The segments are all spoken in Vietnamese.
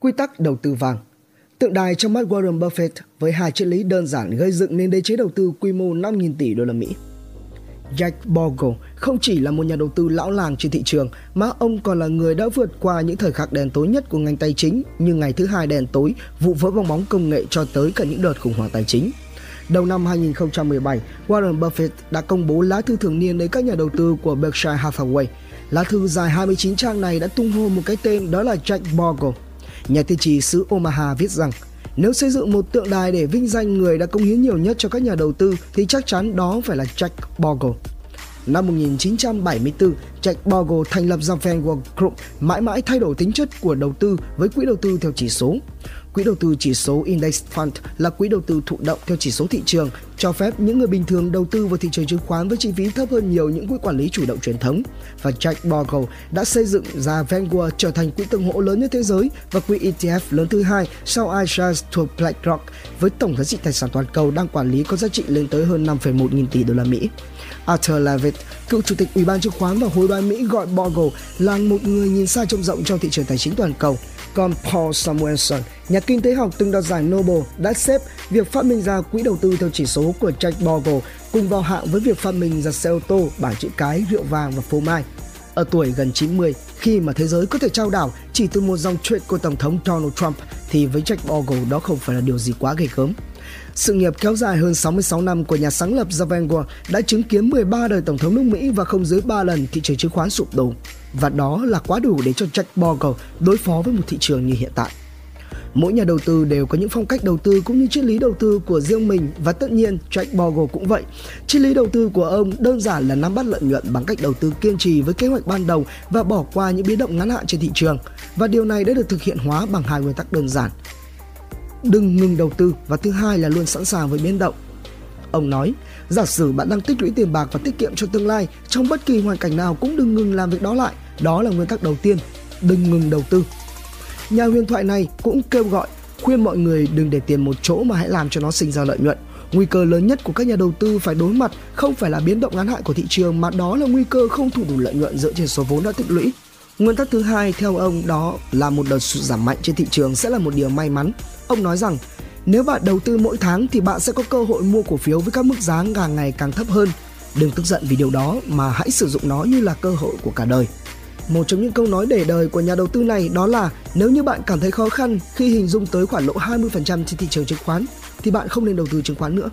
Quy tắc đầu tư vàng Tượng đài trong mắt Warren Buffett với hai triết lý đơn giản gây dựng nên đế chế đầu tư quy mô 5.000 tỷ đô la Mỹ. Jack Bogle không chỉ là một nhà đầu tư lão làng trên thị trường mà ông còn là người đã vượt qua những thời khắc đèn tối nhất của ngành tài chính như ngày thứ hai đèn tối, vụ vỡ bong bóng công nghệ cho tới cả những đợt khủng hoảng tài chính. Đầu năm 2017, Warren Buffett đã công bố lá thư thường niên đến các nhà đầu tư của Berkshire Hathaway. Lá thư dài 29 trang này đã tung hô một cái tên đó là Jack Bogle. Nhà tiên tri xứ Omaha viết rằng, nếu xây dựng một tượng đài để vinh danh người đã công hiến nhiều nhất cho các nhà đầu tư, thì chắc chắn đó phải là Jack Bogle. Năm 1974, Jack Bogle thành lập ra Vanguard Group, mãi mãi thay đổi tính chất của đầu tư với quỹ đầu tư theo chỉ số. Quỹ đầu tư chỉ số Index Fund là quỹ đầu tư thụ động theo chỉ số thị trường, cho phép những người bình thường đầu tư vào thị trường chứng khoán với chi phí thấp hơn nhiều những quỹ quản lý chủ động truyền thống. Và Jack Bogle đã xây dựng ra Vanguard trở thành quỹ tương hỗ lớn nhất thế giới và quỹ ETF lớn thứ hai sau iShares thuộc BlackRock với tổng giá trị tài sản toàn cầu đang quản lý có giá trị lên tới hơn 5,1 nghìn tỷ đô la Mỹ. Arthur Levitt, cựu chủ tịch Ủy ban chứng khoán và hối đoái Mỹ gọi Bogle là một người nhìn xa trông rộng trong thị trường tài chính toàn cầu. Còn Paul Samuelson, nhà kinh tế học từng đoạt giải Nobel, đã xếp việc phát minh ra quỹ đầu tư theo chỉ số của Jack Bogle cùng vào hạng với việc phát minh ra xe ô tô, bảng chữ cái, rượu vàng và phô mai. Ở tuổi gần 90, khi mà thế giới có thể trao đảo chỉ từ một dòng chuyện của Tổng thống Donald Trump thì với Jack Bogle đó không phải là điều gì quá ghê gớm. Sự nghiệp kéo dài hơn 66 năm của nhà sáng lập The Vanguard đã chứng kiến 13 đời Tổng thống nước Mỹ và không dưới 3 lần thị trường chứng khoán sụp đổ. Và đó là quá đủ để cho Jack Bogle đối phó với một thị trường như hiện tại. Mỗi nhà đầu tư đều có những phong cách đầu tư cũng như triết lý đầu tư của riêng mình và tất nhiên Jack Bogle cũng vậy. Triết lý đầu tư của ông đơn giản là nắm bắt lợi nhuận bằng cách đầu tư kiên trì với kế hoạch ban đầu và bỏ qua những biến động ngắn hạn trên thị trường. Và điều này đã được thực hiện hóa bằng hai nguyên tắc đơn giản đừng ngừng đầu tư và thứ hai là luôn sẵn sàng với biến động. Ông nói, giả sử bạn đang tích lũy tiền bạc và tiết kiệm cho tương lai, trong bất kỳ hoàn cảnh nào cũng đừng ngừng làm việc đó lại. Đó là nguyên tắc đầu tiên, đừng ngừng đầu tư. Nhà huyền thoại này cũng kêu gọi khuyên mọi người đừng để tiền một chỗ mà hãy làm cho nó sinh ra lợi nhuận. Nguy cơ lớn nhất của các nhà đầu tư phải đối mặt không phải là biến động ngắn hạn của thị trường mà đó là nguy cơ không thu đủ lợi nhuận dựa trên số vốn đã tích lũy. Nguyên tắc thứ hai theo ông đó là một đợt sụt giảm mạnh trên thị trường sẽ là một điều may mắn. Ông nói rằng, nếu bạn đầu tư mỗi tháng thì bạn sẽ có cơ hội mua cổ phiếu với các mức giá càng ngày càng thấp hơn. Đừng tức giận vì điều đó mà hãy sử dụng nó như là cơ hội của cả đời. Một trong những câu nói để đời của nhà đầu tư này đó là, nếu như bạn cảm thấy khó khăn khi hình dung tới khoản lỗ 20% trên thị trường chứng khoán, thì bạn không nên đầu tư chứng khoán nữa.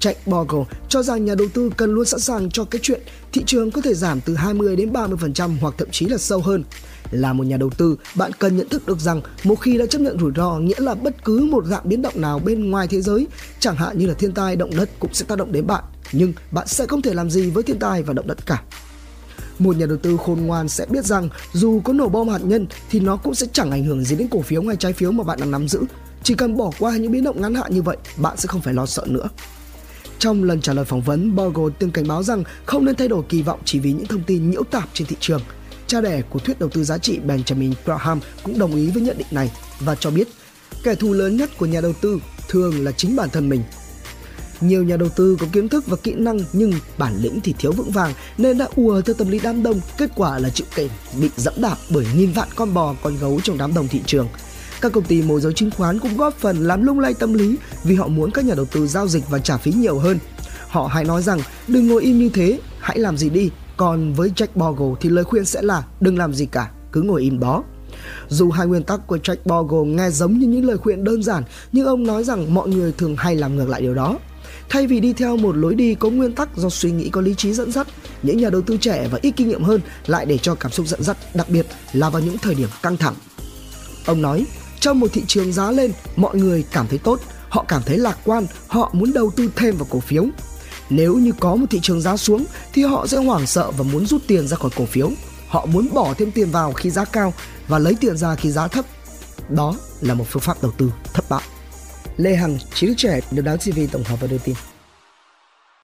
Jack Bogle cho rằng nhà đầu tư cần luôn sẵn sàng cho cái chuyện thị trường có thể giảm từ 20 đến 30% hoặc thậm chí là sâu hơn. Là một nhà đầu tư, bạn cần nhận thức được rằng một khi đã chấp nhận rủi ro nghĩa là bất cứ một dạng biến động nào bên ngoài thế giới, chẳng hạn như là thiên tai, động đất cũng sẽ tác động đến bạn, nhưng bạn sẽ không thể làm gì với thiên tai và động đất cả. Một nhà đầu tư khôn ngoan sẽ biết rằng dù có nổ bom hạt nhân thì nó cũng sẽ chẳng ảnh hưởng gì đến cổ phiếu hay trái phiếu mà bạn đang nắm giữ. Chỉ cần bỏ qua những biến động ngắn hạn như vậy, bạn sẽ không phải lo sợ nữa. Trong lần trả lời phỏng vấn, Bogle từng cảnh báo rằng không nên thay đổi kỳ vọng chỉ vì những thông tin nhiễu tạp trên thị trường. Cha đẻ của thuyết đầu tư giá trị Benjamin Graham cũng đồng ý với nhận định này và cho biết kẻ thù lớn nhất của nhà đầu tư thường là chính bản thân mình. Nhiều nhà đầu tư có kiến thức và kỹ năng nhưng bản lĩnh thì thiếu vững vàng nên đã ùa theo tâm lý đám đông, kết quả là chịu cảnh bị dẫm đạp bởi nghìn vạn con bò con gấu trong đám đông thị trường – các công ty môi giới chứng khoán cũng góp phần làm lung lay tâm lý vì họ muốn các nhà đầu tư giao dịch và trả phí nhiều hơn. Họ hay nói rằng đừng ngồi im như thế, hãy làm gì đi. Còn với Jack Bogle thì lời khuyên sẽ là đừng làm gì cả, cứ ngồi im đó. Dù hai nguyên tắc của Jack Bogle nghe giống như những lời khuyên đơn giản, nhưng ông nói rằng mọi người thường hay làm ngược lại điều đó. Thay vì đi theo một lối đi có nguyên tắc do suy nghĩ có lý trí dẫn dắt, những nhà đầu tư trẻ và ít kinh nghiệm hơn lại để cho cảm xúc dẫn dắt, đặc biệt là vào những thời điểm căng thẳng. Ông nói, trong một thị trường giá lên, mọi người cảm thấy tốt, họ cảm thấy lạc quan, họ muốn đầu tư thêm vào cổ phiếu. Nếu như có một thị trường giá xuống thì họ sẽ hoảng sợ và muốn rút tiền ra khỏi cổ phiếu. Họ muốn bỏ thêm tiền vào khi giá cao và lấy tiền ra khi giá thấp. Đó là một phương pháp đầu tư thất bại. Lê Hằng, trí trẻ, được đáo TV tổng hợp và đưa tin.